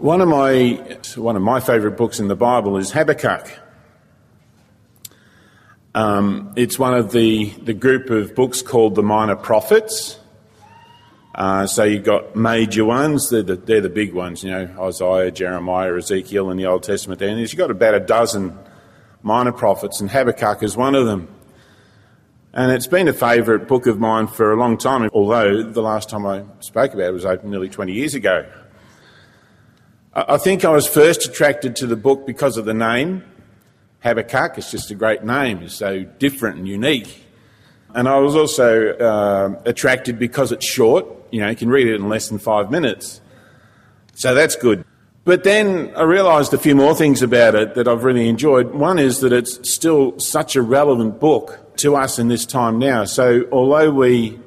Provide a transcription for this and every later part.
One of my one of my favourite books in the Bible is Habakkuk. Um, it's one of the, the group of books called the Minor Prophets. Uh, so you've got major ones, they're the, they're the big ones, you know, Isaiah, Jeremiah, Ezekiel in the Old Testament. And you've got about a dozen minor prophets, and Habakkuk is one of them. And it's been a favourite book of mine for a long time, although the last time I spoke about it was nearly 20 years ago. I think I was first attracted to the book because of the name. Habakkuk, it's just a great name, it's so different and unique. And I was also uh, attracted because it's short, you know, you can read it in less than five minutes. So that's good. But then I realised a few more things about it that I've really enjoyed. One is that it's still such a relevant book to us in this time now. So although we,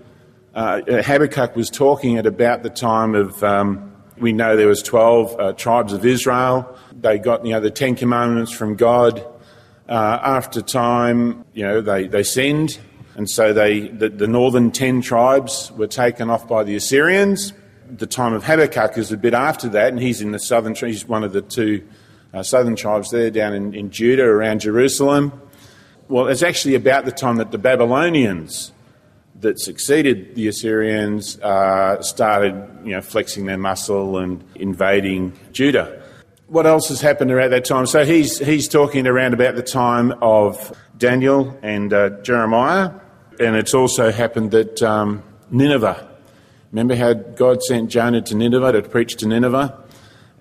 uh, Habakkuk was talking at about the time of, um, we know there was 12 uh, tribes of Israel. They got, you know, the Ten Commandments from God. Uh, after time, you know, they, they sinned, and so they, the, the northern ten tribes were taken off by the Assyrians. The time of Habakkuk is a bit after that, and he's in the southern, he's one of the two uh, southern tribes there down in, in Judah around Jerusalem. Well, it's actually about the time that the Babylonians that succeeded the Assyrians uh, started, you know, flexing their muscle and invading Judah what else has happened around that time? So he's, he's talking around about the time of Daniel and uh, Jeremiah, and it's also happened that um, Nineveh. Remember how God sent Jonah to Nineveh to preach to Nineveh,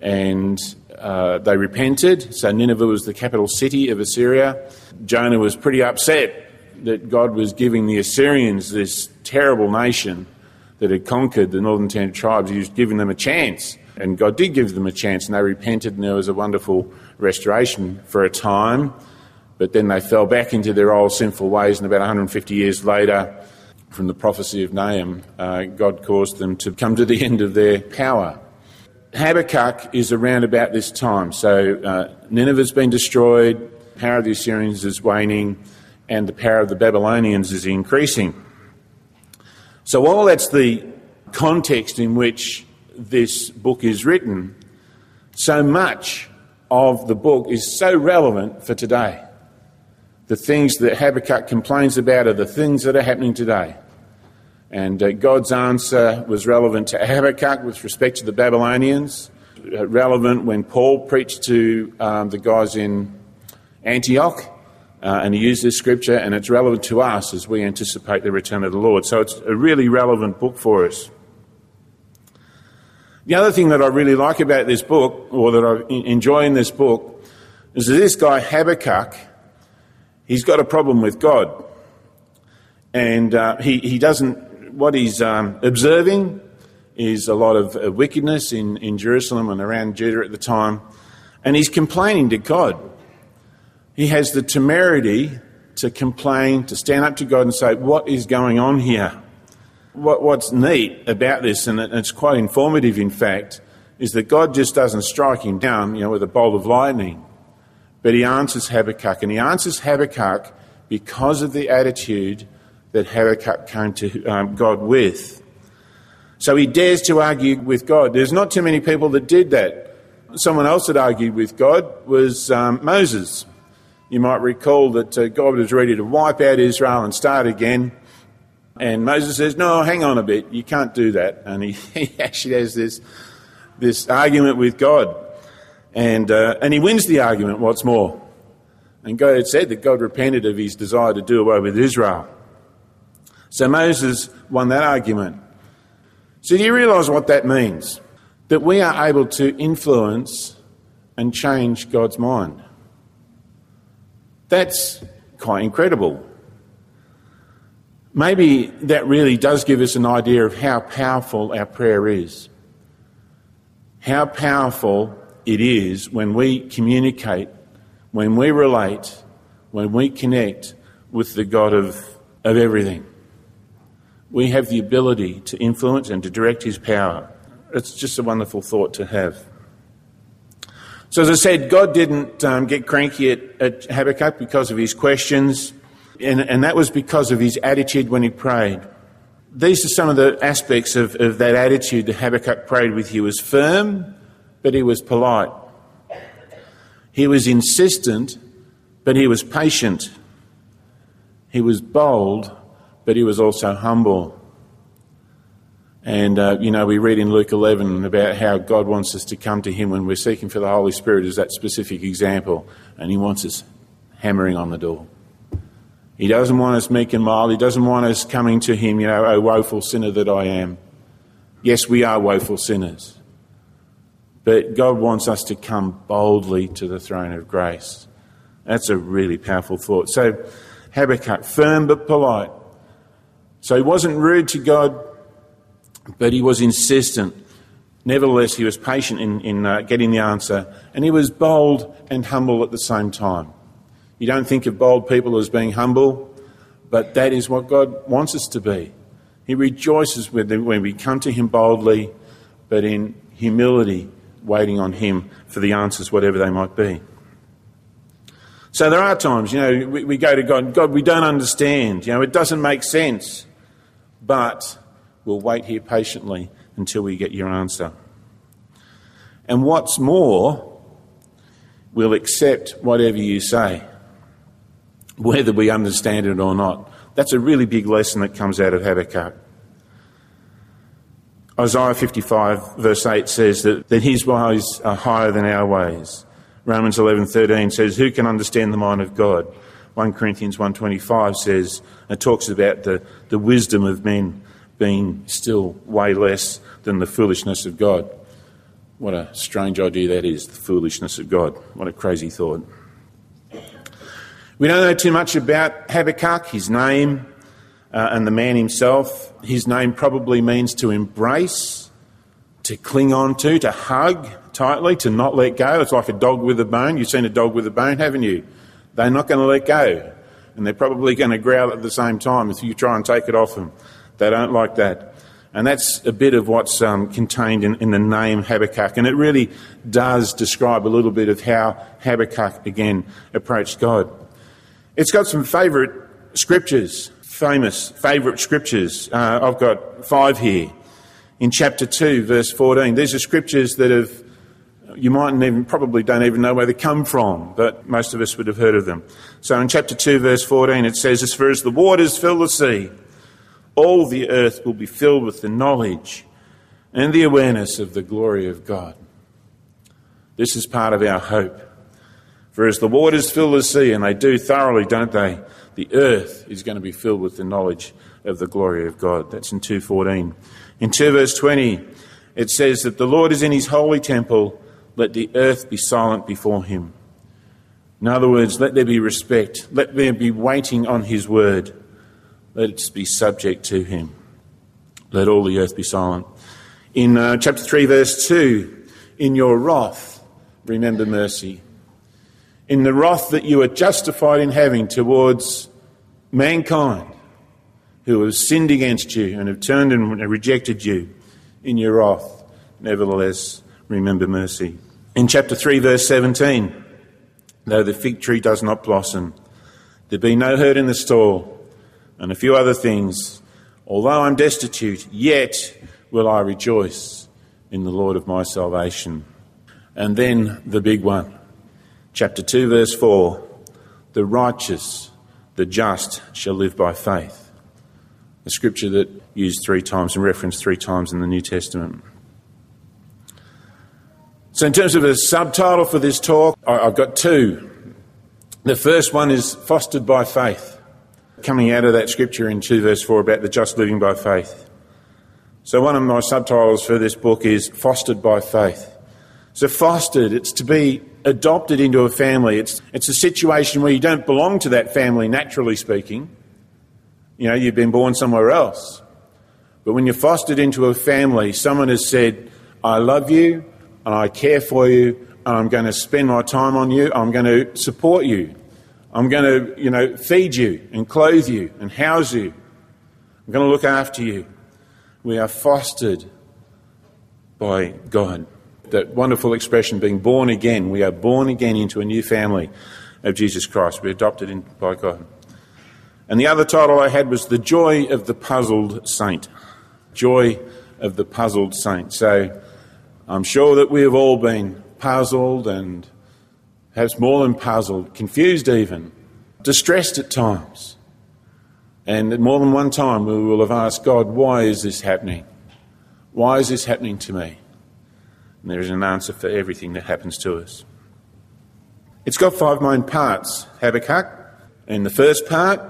and uh, they repented. So Nineveh was the capital city of Assyria. Jonah was pretty upset that God was giving the Assyrians, this terrible nation that had conquered the northern ten tribes, he was giving them a chance. And God did give them a chance, and they repented, and there was a wonderful restoration for a time. But then they fell back into their old sinful ways, and about 150 years later, from the prophecy of Nahum, uh, God caused them to come to the end of their power. Habakkuk is around about this time. So uh, Nineveh's been destroyed, power of the Assyrians is waning, and the power of the Babylonians is increasing. So, while that's the context in which this book is written, so much of the book is so relevant for today. The things that Habakkuk complains about are the things that are happening today. And uh, God's answer was relevant to Habakkuk with respect to the Babylonians, uh, relevant when Paul preached to um, the guys in Antioch, uh, and he used this scripture, and it's relevant to us as we anticipate the return of the Lord. So it's a really relevant book for us. The other thing that I really like about this book, or that I enjoy in this book, is that this guy Habakkuk, he's got a problem with God. And uh, he, he doesn't, what he's um, observing is a lot of uh, wickedness in, in Jerusalem and around Judah at the time. And he's complaining to God. He has the temerity to complain, to stand up to God and say, What is going on here? what, what's neat about this, and it's quite informative in fact, is that God just doesn't strike him down, you know, with a bolt of lightning, but he answers Habakkuk, and he answers Habakkuk because of the attitude that Habakkuk came to um, God with. So he dares to argue with God. There's not too many people that did that. Someone else that argued with God was um, Moses. You might recall that uh, God was ready to wipe out Israel and start again. And Moses says, No, hang on a bit, you can't do that. And he, he actually has this, this argument with God. And, uh, and he wins the argument, what's more. And God had said that God repented of his desire to do away with Israel. So Moses won that argument. So do you realise what that means? That we are able to influence and change God's mind. That's quite incredible. Maybe that really does give us an idea of how powerful our prayer is. How powerful it is when we communicate, when we relate, when we connect with the God of, of everything. We have the ability to influence and to direct His power. It's just a wonderful thought to have. So, as I said, God didn't um, get cranky at, at Habakkuk because of his questions and, and that was because of his attitude when he prayed. These are some of the aspects of, of that attitude that Habakkuk prayed with. He was firm, but he was polite. He was insistent, but he was patient. He was bold, but he was also humble. And, uh, you know, we read in Luke 11 about how God wants us to come to Him when we're seeking for the Holy Spirit, as that specific example. And He wants us hammering on the door. He doesn't want us meek and mild. He doesn't want us coming to Him, you know, oh, woeful sinner that I am. Yes, we are woeful sinners. But God wants us to come boldly to the throne of grace. That's a really powerful thought. So, Habakkuk, firm but polite. So he wasn't rude to God, but he was insistent. Nevertheless, he was patient in, in uh, getting the answer, and he was bold and humble at the same time. You don't think of bold people as being humble, but that is what God wants us to be. He rejoices when we come to him boldly, but in humility, waiting on him for the answers, whatever they might be. So there are times, you know, we, we go to God, God, we don't understand, you know, it doesn't make sense, but we'll wait here patiently until we get your answer. And what's more, we'll accept whatever you say, whether we understand it or not. That's a really big lesson that comes out of Habakkuk. Isaiah 55, verse 8 says that, that his ways are higher than our ways. Romans 11:13 says, "Who can understand the mind of God?" 1 Corinthians 1.25 says, it talks about the, the wisdom of men being still way less than the foolishness of God. What a strange idea that is, the foolishness of God. What a crazy thought. We don't know too much about Habakkuk, his name, uh, and the man himself. His name probably means to embrace, to cling on to, to hug tightly, to not let go. It's like a dog with a bone. You've seen a dog with a bone, haven't you? They're not going to let go. And they're probably going to growl at the same time if you try and take it off them. They don't like that. And that's a bit of what's um, contained in, in, the name Habakkuk. And it really does describe a little bit of how Habakkuk, again, approached God. It's got some favourite scriptures, famous favourite scriptures. Uh, I've got five here. In chapter 2, verse 14, these are scriptures that have you might even probably don't even know where they come from, but most of us would have heard of them. So in chapter 2, verse 14, it says, As far as the waters fill the sea, all the earth will be filled with the knowledge and the awareness of the glory of God. This is part of our hope. For as the waters fill the sea, and they do thoroughly, don't they? The earth is going to be filled with the knowledge of the glory of God. That's in 2.14. In 2 verse 20, it says that the Lord is in his holy temple let the earth be silent before him. In other words, let there be respect. Let there be waiting on his word. Let it be subject to him. Let all the earth be silent. In uh, chapter 3, verse 2, in your wrath, remember mercy. In the wrath that you are justified in having towards mankind who have sinned against you and have turned and rejected you, in your wrath, nevertheless, remember mercy. In chapter 3, verse 17, though the fig tree does not blossom, there be no herd in the stall, and a few other things, although I'm destitute, yet will I rejoice in the Lord of my salvation. And then the big one, chapter 2, verse 4 the righteous, the just shall live by faith. A scripture that used three times and referenced three times in the New Testament. So, in terms of a subtitle for this talk, I've got two. The first one is Fostered by Faith, coming out of that scripture in 2 verse 4 about the just living by faith. So, one of my subtitles for this book is Fostered by Faith. So, fostered, it's to be adopted into a family. It's, it's a situation where you don't belong to that family, naturally speaking. You know, you've been born somewhere else. But when you're fostered into a family, someone has said, I love you, and I care for you and I'm going to spend my time on you. I'm going to support you. I'm going to, you know, feed you and clothe you and house you. I'm going to look after you. We are fostered by God. That wonderful expression, being born again. We are born again into a new family of Jesus Christ. We're adopted in, by God. And the other title I had was The Joy of the Puzzled Saint. Joy of the Puzzled Saint. So I'm sure that we have all been puzzled and perhaps more than puzzled, confused even, distressed at times. And more than one time we will have asked God, why is this happening? Why is this happening to me? And there is an answer for everything that happens to us. It's got five main parts, Habakkuk. In the first part,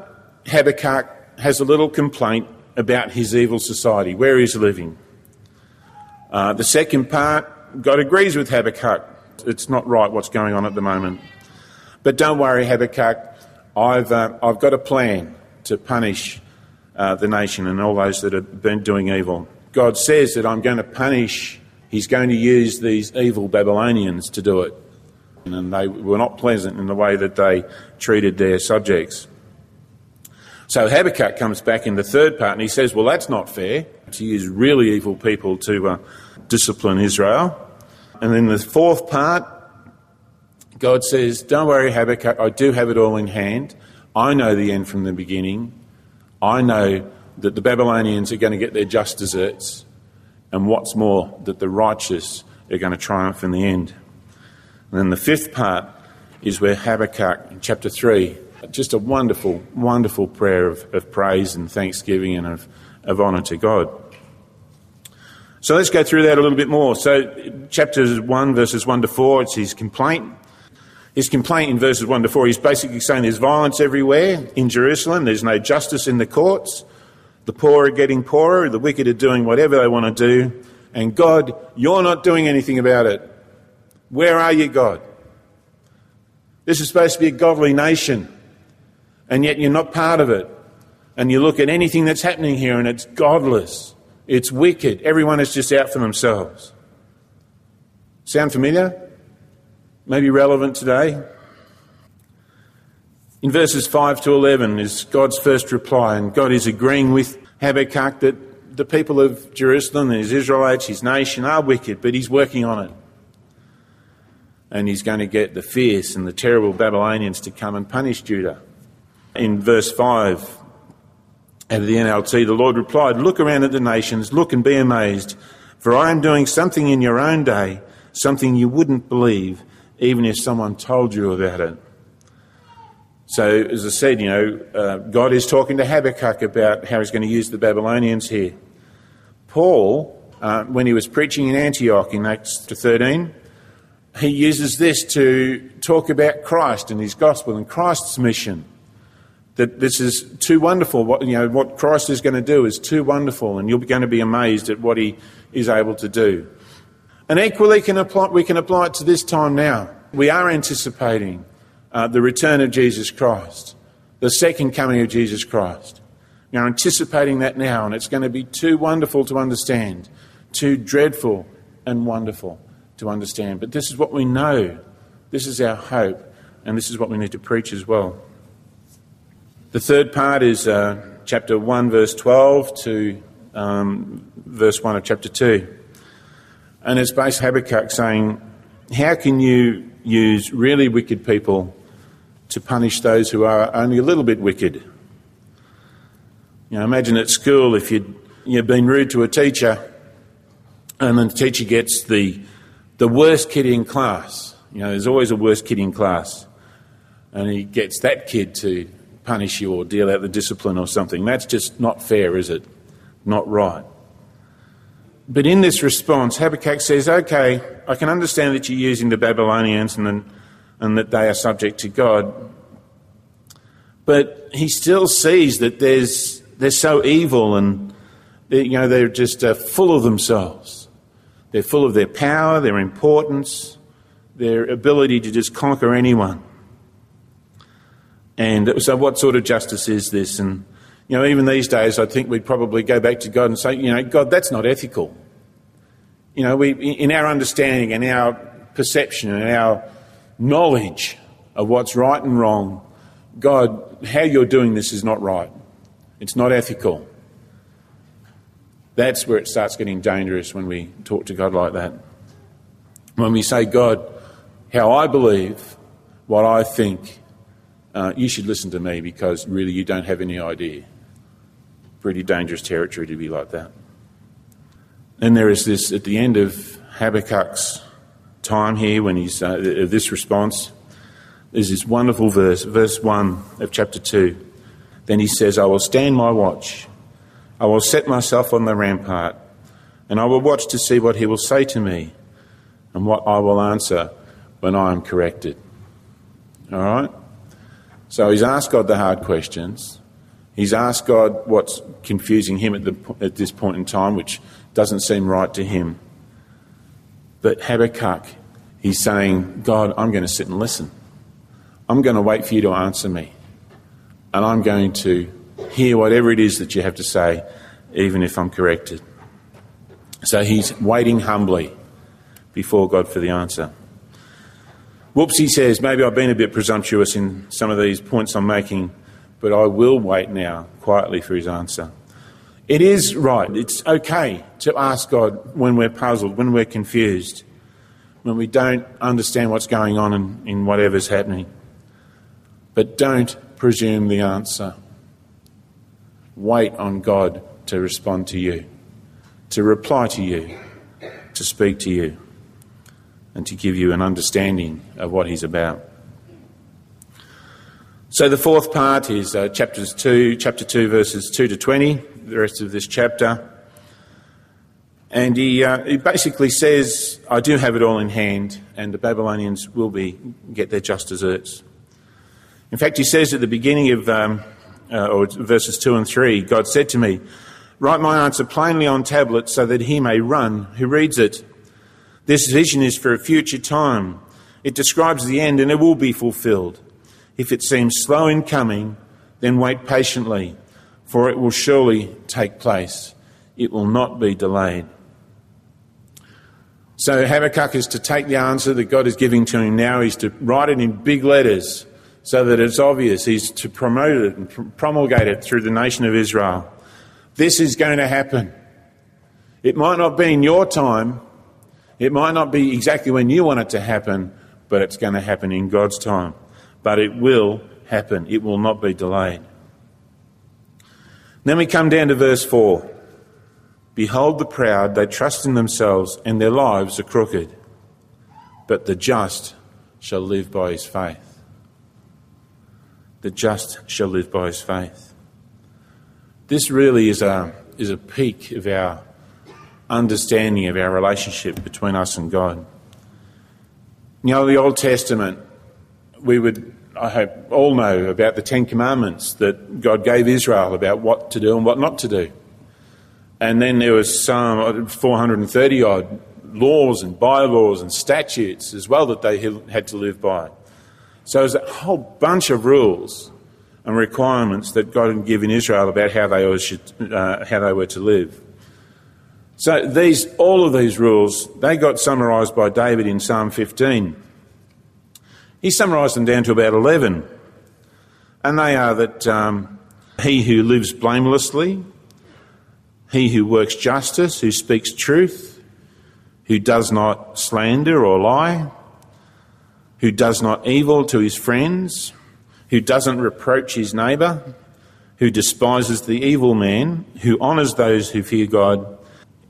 Habakkuk has a little complaint about his evil society, where he's living. Uh, the second part, God agrees with Habakkuk. It's not right what's going on at the moment. But don't worry, Habakkuk, I've, uh, I've got a plan to punish uh, the nation and all those that have been doing evil. God says that I'm going to punish, He's going to use these evil Babylonians to do it. And they were not pleasant in the way that they treated their subjects. So Habakkuk comes back in the third part and he says, Well, that's not fair to use really evil people to uh, discipline Israel. And then the fourth part, God says, Don't worry, Habakkuk, I do have it all in hand. I know the end from the beginning. I know that the Babylonians are going to get their just deserts. And what's more, that the righteous are going to triumph in the end. And then the fifth part is where Habakkuk, in chapter 3, just a wonderful, wonderful prayer of, of praise and thanksgiving and of, of honour to God. So let's go through that a little bit more. So, chapters 1, verses 1 to 4, it's his complaint. His complaint in verses 1 to 4, he's basically saying there's violence everywhere in Jerusalem, there's no justice in the courts, the poor are getting poorer, the wicked are doing whatever they want to do, and God, you're not doing anything about it. Where are you, God? This is supposed to be a godly nation and yet you're not part of it. And you look at anything that's happening here and it's godless, it's wicked. Everyone is just out for themselves. Sound familiar? Maybe relevant today? In verses 5 to 11 is God's first reply, and God is agreeing with Habakkuk that the people of Jerusalem, his Israelites, his nation are wicked, but he's working on it. And he's going to get the fierce and the terrible Babylonians to come and punish Judah. In verse 5 out of the NLT, the Lord replied, Look around at the nations, look and be amazed, for I am doing something in your own day, something you wouldn't believe, even if someone told you about it. So, as I said, you know, uh, God is talking to Habakkuk about how he's going to use the Babylonians here. Paul, uh, when he was preaching in Antioch in Acts 13, he uses this to talk about Christ and his gospel and Christ's mission that this is too wonderful. What, you know, what Christ is going to do is too wonderful, and you're going to be amazed at what he is able to do. And equally, can apply, we can apply it to this time now. We are anticipating uh, the return of Jesus Christ, the second coming of Jesus Christ. We are anticipating that now, and it's going to be too wonderful to understand, too dreadful and wonderful to understand. But this is what we know, this is our hope, and this is what we need to preach as well. The third part is uh, chapter 1, verse 12 to um, verse 1 of chapter 2. And it's based Habakkuk saying, How can you use really wicked people to punish those who are only a little bit wicked? You know, imagine at school if you'd, you've been rude to a teacher and then the teacher gets the, the worst kid in class. You know, there's always a worst kid in class. And he gets that kid to punish you or deal out the discipline or something. That's just not fair, is it? Not right. But in this response, Habakkuk says, okay, I can understand that you're using the Babylonians and, and that they are subject to God. But he still sees that there's, they're so evil and you know, they're just uh, full of themselves. They're full of their power, their importance, their ability to just conquer anyone. And so, what sort of justice is this? And, you know, even these days, I think we'd probably go back to God and say, you know, God, that's not ethical. You know, we, in our understanding and our perception and our knowledge of what's right and wrong, God, how you're doing this is not right. It's not ethical. That's where it starts getting dangerous when we talk to God like that. When we say, God, how I believe, what I think, uh, you should listen to me because really you don't have any idea. Pretty dangerous territory to be like that. And there is this, at the end of Habakkuk's time here when he's uh, this response is this wonderful verse, verse 1 of chapter 2. Then he says, I will stand my watch. I will set myself on the rampart, and I will watch to see what he will say to me and what I will answer when I am corrected. All right? So he's asked God the hard questions. He's asked God what's confusing him at, the, at this point in time, which doesn't seem right to him. But Habakkuk, he's saying, God, I'm going to sit and listen. I'm going to wait for you to answer me. And I'm going to hear whatever it is that you have to say, even if I'm corrected. So he's waiting humbly before God for the answer. Whoops, he says, maybe I've been a bit presumptuous in some of these points I'm making, but I will wait now quietly for his answer. It is right, it's okay to ask God when we're puzzled, when we're confused, when we don't understand what's going on in, in whatever's happening. But don't presume the answer. Wait on God to respond to you, to reply to you, to speak to you, and to give you an understanding of what He's about. So the fourth part is uh, chapters two, chapter two, verses two to twenty. The rest of this chapter, and he, uh, he basically says, "I do have it all in hand, and the Babylonians will be get their just deserts." In fact, he says at the beginning of um, uh, or verses two and three, God said to me, "Write my answer plainly on tablets, so that he may run who reads it." This vision is for a future time. It describes the end, and it will be fulfilled. If it seems slow in coming, then wait patiently, for it will surely take place. It will not be delayed. So Habakkuk is to take the answer that God is giving to him now. He's to write it in big letters so that it's obvious. He's to promote it and promulgate it through the nation of Israel. This is going to happen. It might not be in your time. It might not be exactly when you want it to happen, but it's going to happen in God's time but it will happen. It will not be delayed. Then we come down to verse 4. Behold the proud, they trust in themselves, and their lives are crooked. But the just shall live by his faith. The just shall live by his faith. This really is a, is a peak of our understanding of our relationship between us and God. You know, the Old Testament we would, I hope, all know about the Ten Commandments that God gave Israel about what to do and what not to do. And then there was some 430 odd laws and bylaws and statutes as well that they had to live by. So there's a whole bunch of rules and requirements that God had given Israel about how they, should, uh, how they were to live. So these, all of these rules, they got summarised by David in Psalm 15. He summarised them down to about 11. And they are that um, he who lives blamelessly, he who works justice, who speaks truth, who does not slander or lie, who does not evil to his friends, who doesn't reproach his neighbour, who despises the evil man, who honours those who fear God,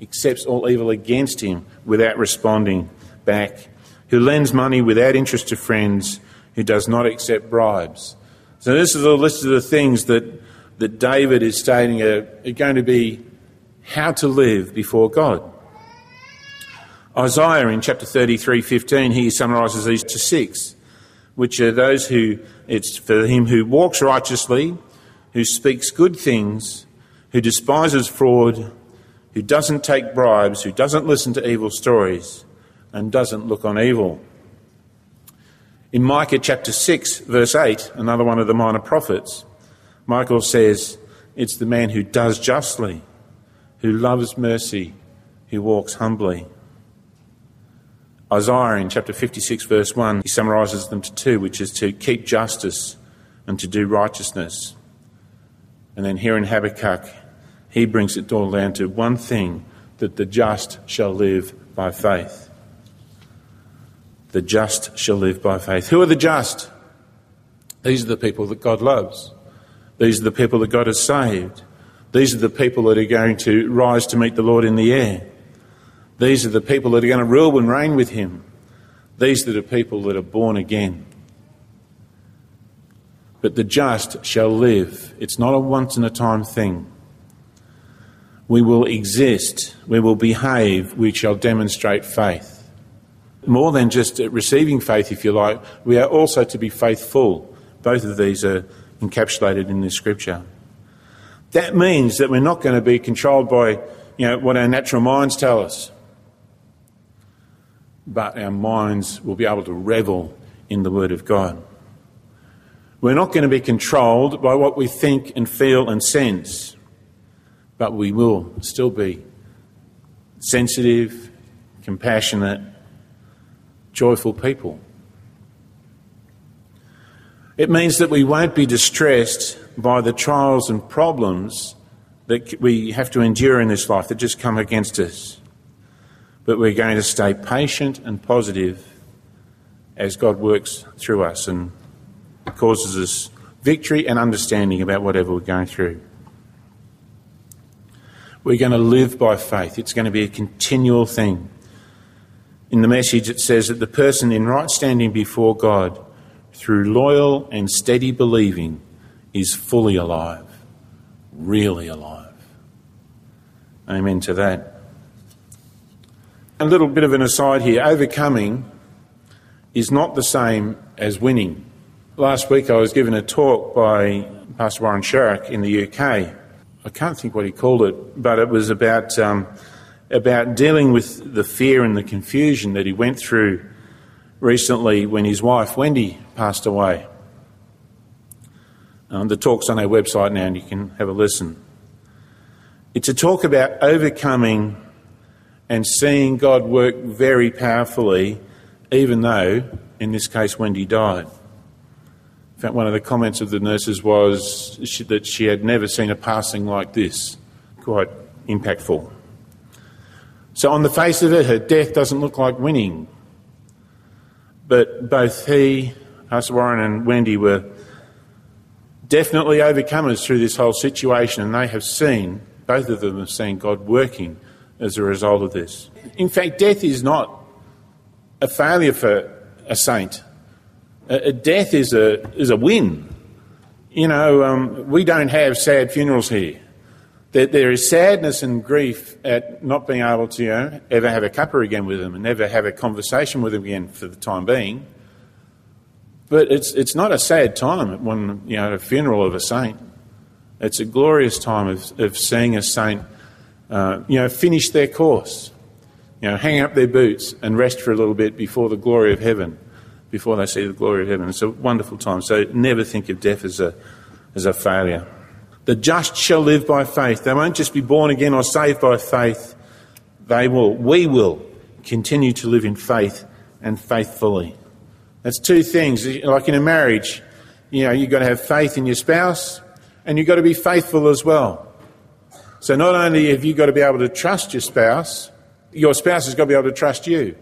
accepts all evil against him without responding back who lends money without interest to friends, who does not accept bribes. So, this is a list of the things that, that David is stating are, are going to be how to live before God. Isaiah in chapter 33 15, he summarises these to six, which are those who, it's for him who walks righteously, who speaks good things, who despises fraud, who doesn't take bribes, who doesn't listen to evil stories, and doesn't look on evil. In Micah chapter 6, verse 8, another one of the minor prophets, Michael says, It's the man who does justly, who loves mercy, who walks humbly. Isaiah in chapter 56, verse 1, he summarises them to two, which is to keep justice and to do righteousness. And then here in Habakkuk, he brings it all down to one thing that the just shall live by faith. The just shall live by faith. Who are the just? These are the people that God loves. These are the people that God has saved. These are the people that are going to rise to meet the Lord in the air. These are the people that are going to rule and reign with him. These are the people that are born again. But the just shall live. It's not a once in a time thing. We will exist, we will behave, we shall demonstrate faith. More than just receiving faith, if you like, we are also to be faithful. Both of these are encapsulated in this scripture. That means that we're not going to be controlled by you know, what our natural minds tell us but our minds will be able to revel in the Word of God. We're not going to be controlled by what we think and feel and sense, but we will still be sensitive, compassionate, joyful people. It means that we won't be distressed by the trials and problems that we have to endure in this life that just come against us but we're going to stay patient and positive as God works through us and causes us victory and understanding about whatever we're going through. We're going to live by faith. It's going to be a continual thing. In the message, it says that the person in right standing before God through loyal and steady believing is fully alive, really alive. Amen to that. A little bit of an aside here overcoming is not the same as winning. Last week I was given a talk by Pastor Warren Sharrock in the UK. I can't think what he called it, but it was about, um, about dealing with the fear and the confusion that he went through recently when his wife Wendy passed away. Um, the talk's on our website now and you can have a listen. It's a talk about overcoming and seeing God work very powerfully, even though, in this case, Wendy died. Fact, one of the comments of the nurses was that she had never seen a passing like this. Quite impactful. So, on the face of it, her death doesn't look like winning. But both he, Pastor Warren, and Wendy were definitely overcomers through this whole situation, and they have seen, both of them have seen God working as a result of this. In fact, death is not a failure for a saint. Death is a, is a win. You know, um, we don't have sad funerals here. There, there is sadness and grief at not being able to you know, ever have a cuppa again with them and never have a conversation with them again for the time being. But it's, it's not a sad time when, you know, a funeral of a saint. It's a glorious time of, of seeing a saint uh, you know, finish their course, you know, hang up their boots and rest for a little bit before the glory of heaven, before they see the glory of heaven. It's a wonderful time. So never think of death as a, as a failure. The just shall live by faith. They won't just be born again or saved by faith. They will, we will continue to live in faith and faithfully. That's two things. Like in a marriage, you know, you've got to have faith in your spouse and you've got to be faithful as well. So not only have you got to be able to trust your spouse, your spouse has got to be able to trust you.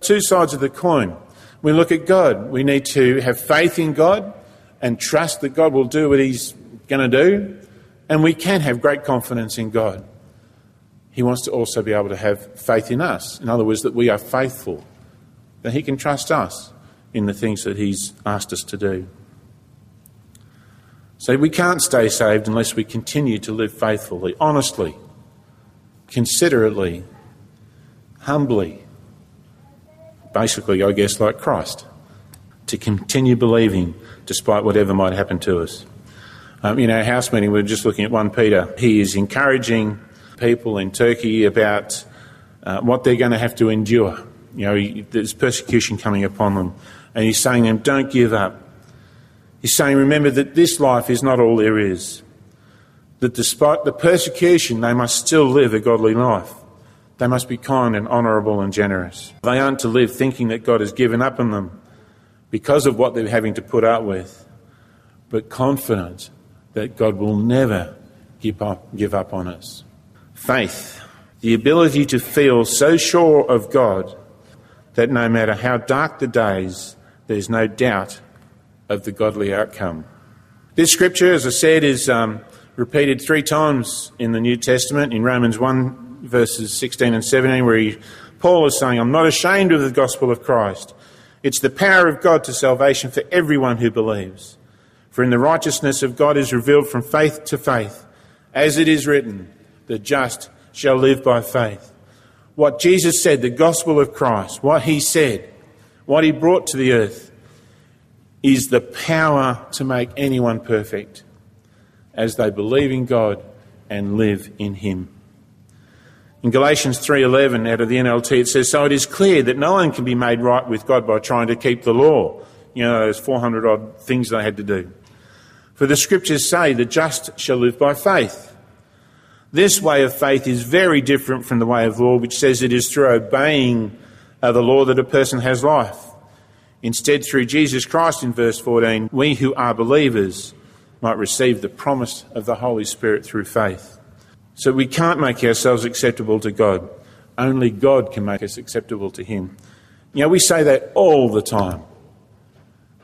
Two sides of the coin. We look at God. We need to have faith in God and trust that God will do what He's going to do. And we can have great confidence in God. He wants to also be able to have faith in us. In other words, that we are faithful, that He can trust us in the things that He's asked us to do. So we can't stay saved unless we continue to live faithfully, honestly, considerately, humbly. Basically, I guess, like Christ, to continue believing despite whatever might happen to us. Um, in our house meeting, we are just looking at 1 Peter. He is encouraging people in Turkey about uh, what they're going to have to endure. You know, there's persecution coming upon them. And he's saying to them, don't give up. He's saying, remember that this life is not all there is. That despite the persecution, they must still live a godly life. They must be kind and honourable and generous. They aren't to live thinking that God has given up on them because of what they're having to put up with, but confident that God will never give up, give up on us. Faith, the ability to feel so sure of God that no matter how dark the days, there's no doubt of the godly outcome. This scripture, as I said, is um, repeated three times in the New Testament in Romans 1 verses 16 and 17, where he, Paul is saying, I'm not ashamed of the gospel of Christ. It's the power of God to salvation for everyone who believes. For in the righteousness of God is revealed from faith to faith, as it is written, the just shall live by faith. What Jesus said, the gospel of Christ, what he said, what he brought to the earth, is the power to make anyone perfect as they believe in God and live in him. In Galatians 3:11 out of the NLT it says so it is clear that no one can be made right with God by trying to keep the law. You know those 400 odd things they had to do. For the scriptures say the just shall live by faith. This way of faith is very different from the way of law which says it is through obeying uh, the law that a person has life. Instead through Jesus Christ in verse 14 we who are believers might receive the promise of the Holy Spirit through faith. So we can't make ourselves acceptable to God. Only God can make us acceptable to Him. You know, we say that all the time.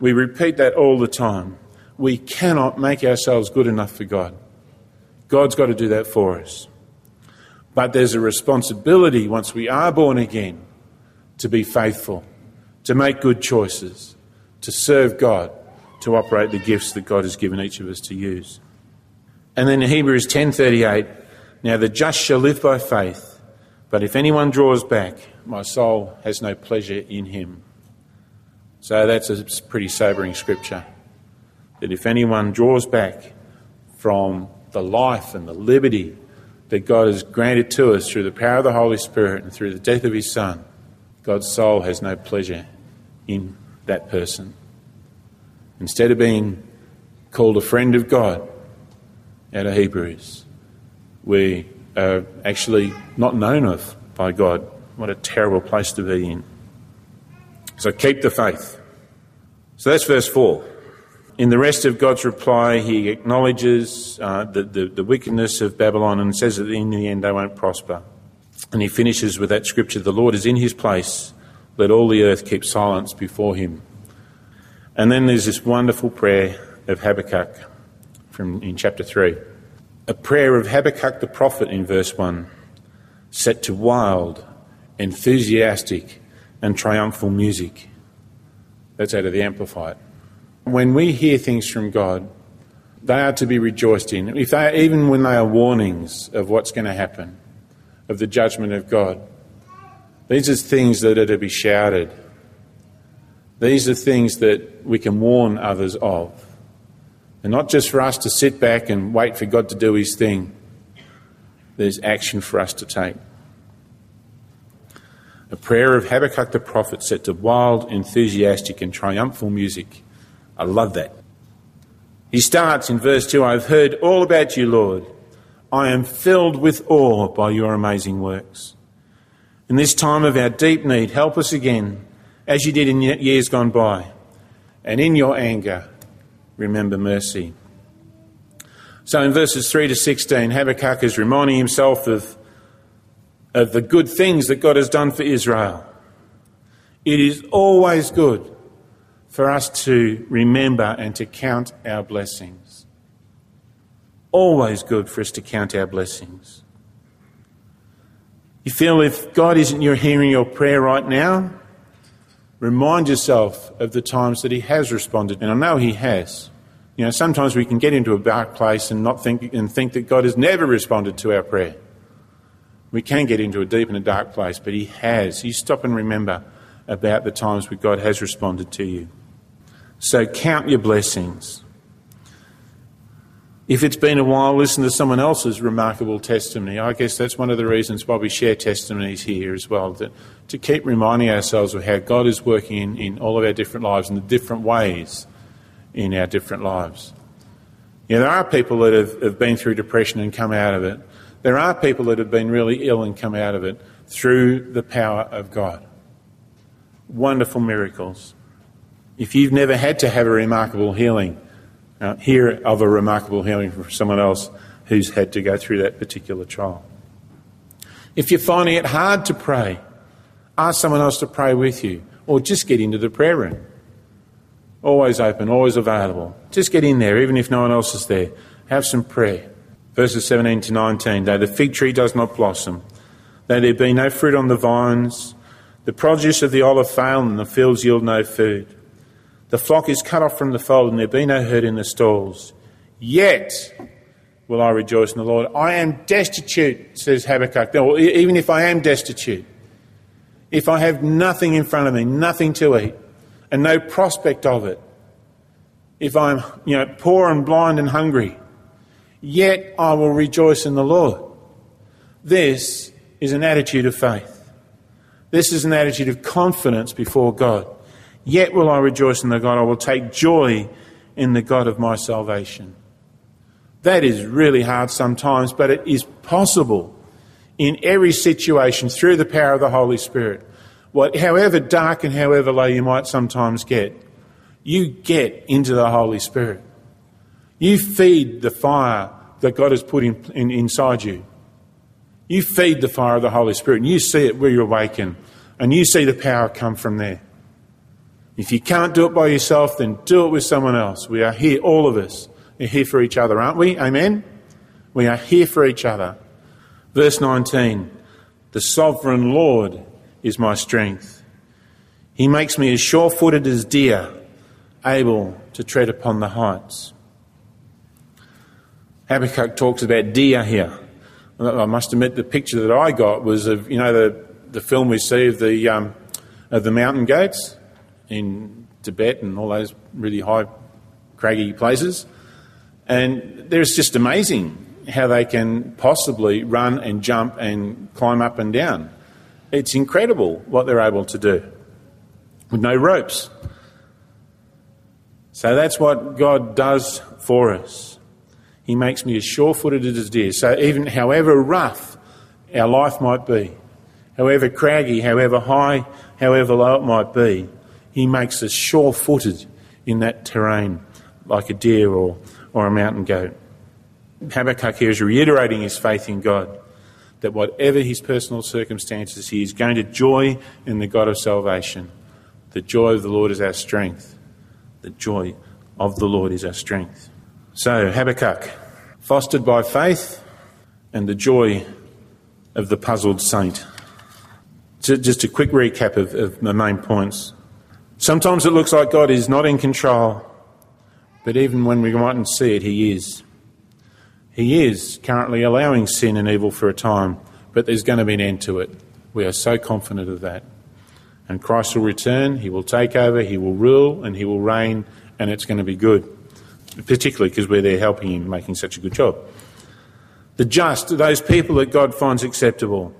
We repeat that all the time. We cannot make ourselves good enough for God. God's got to do that for us. But there's a responsibility once we are born again to be faithful, to make good choices, to serve God, to operate the gifts that God has given each of us to use. And then Hebrews 10:38 now the just shall live by faith, but if anyone draws back, my soul has no pleasure in him. So that's a pretty sobering scripture. That if anyone draws back from the life and the liberty that God has granted to us through the power of the Holy Spirit and through the death of his Son, God's soul has no pleasure in that person. Instead of being called a friend of God out of Hebrews, we are actually not known of by God. What a terrible place to be in. So keep the faith. So that's verse 4. In the rest of God's reply, he acknowledges uh, the, the, the wickedness of Babylon and says that in the end they won't prosper. And he finishes with that scripture The Lord is in his place, let all the earth keep silence before him. And then there's this wonderful prayer of Habakkuk from, in chapter 3 a prayer of Habakkuk the prophet in verse 1, set to wild, enthusiastic, and triumphal music. That's out of the Amplified. When we hear things from God, they are to be rejoiced in. If they, even when they are warnings of what's going to happen, of the judgment of God, these are things that are to be shouted. These are things that we can warn others of. And not just for us to sit back and wait for God to do his thing, there's action for us to take. A prayer of Habakkuk the prophet set to wild, enthusiastic, and triumphal music. I love that. He starts in verse 2 I've heard all about you, Lord. I am filled with awe by your amazing works. In this time of our deep need, help us again, as you did in years gone by. And in your anger, remember mercy. So in verses 3 to 16, Habakkuk is reminding himself of, of the good things that God has done for Israel. It is always good for us to remember and to count our blessings. Always good for us to count our blessings. You feel if God isn't hearing your prayer right now, Remind yourself of the times that He has responded, and I know He has. You know, sometimes we can get into a dark place and not think and think that God has never responded to our prayer. We can get into a deep and a dark place, but He has. You stop and remember about the times where God has responded to you. So count your blessings. If it's been a while, listen to someone else's remarkable testimony. I guess that's one of the reasons why we share testimonies here as well, that, to keep reminding ourselves of how God is working in, in all of our different lives and the different ways in our different lives. You know, there are people that have, have been through depression and come out of it. There are people that have been really ill and come out of it through the power of God. Wonderful miracles. If you've never had to have a remarkable healing, uh, hear of a remarkable healing from someone else who's had to go through that particular trial. If you're finding it hard to pray, ask someone else to pray with you, or just get into the prayer room. Always open, always available. Just get in there, even if no one else is there. Have some prayer. Verses 17 to 19. Though the fig tree does not blossom, Though there be no fruit on the vines, the produce of the olive fail, and the fields yield no food. The flock is cut off from the fold, and there be no herd in the stalls. Yet will I rejoice in the Lord. I am destitute, says Habakkuk. even if I am destitute, if I have nothing in front of me, nothing to eat, and no prospect of it, if I'm you know, poor and blind and hungry, yet I will rejoice in the Lord. This is an attitude of faith. This is an attitude of confidence before God. Yet will I rejoice in the God. I will take joy in the God of my salvation. That is really hard sometimes, but it is possible in every situation through the power of the Holy Spirit. What, however dark and however low you might sometimes get, you get into the Holy Spirit. You feed the fire that God has put in, in, inside you. You feed the fire of the Holy Spirit and you see it where you awaken and you see the power come from there. If you can't do it by yourself, then do it with someone else. We are here, all of us, we're here for each other, aren't we? Amen? We are here for each other. Verse 19 The sovereign Lord is my strength. He makes me as sure footed as deer, able to tread upon the heights. Habakkuk talks about deer here. I must admit, the picture that I got was of, you know, the, the film we see of the, um, of the mountain goats in Tibet and all those really high, craggy places. And there's just amazing how they can possibly run and jump and climb up and down. It's incredible what they're able to do with no ropes. So that's what God does for us. He makes me as sure footed as deer. So even however rough our life might be, however craggy, however high, however low it might be, He makes us sure footed in that terrain like a deer or or a mountain goat. Habakkuk here is reiterating his faith in God, that whatever his personal circumstances, he is going to joy in the God of salvation. The joy of the Lord is our strength. The joy of the Lord is our strength. So, Habakkuk, fostered by faith and the joy of the puzzled saint. Just a quick recap of, of the main points. Sometimes it looks like God is not in control but even when we mightn't see it, He is. He is currently allowing sin and evil for a time, but there's going to be an end to it. We are so confident of that. And Christ will return, He will take over, He will rule, and He will reign, and it's going to be good, particularly because we're there helping Him, making such a good job. The just, those people that God finds acceptable,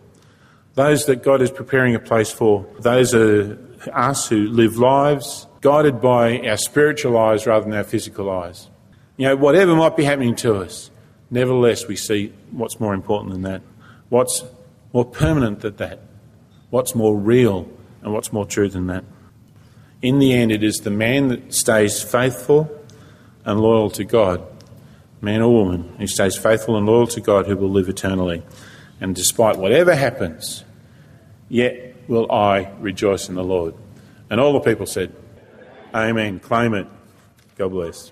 those that God is preparing a place for, those are us who live lives guided by our spiritual eyes rather than our physical eyes. You know, whatever might be happening to us, nevertheless, we see what's more important than that, what's more permanent than that, what's more real, and what's more true than that. In the end, it is the man that stays faithful and loyal to God, man or woman, who stays faithful and loyal to God who will live eternally. And despite whatever happens, yet will I rejoice in the Lord. And all the people said, Amen. Claim it. God bless.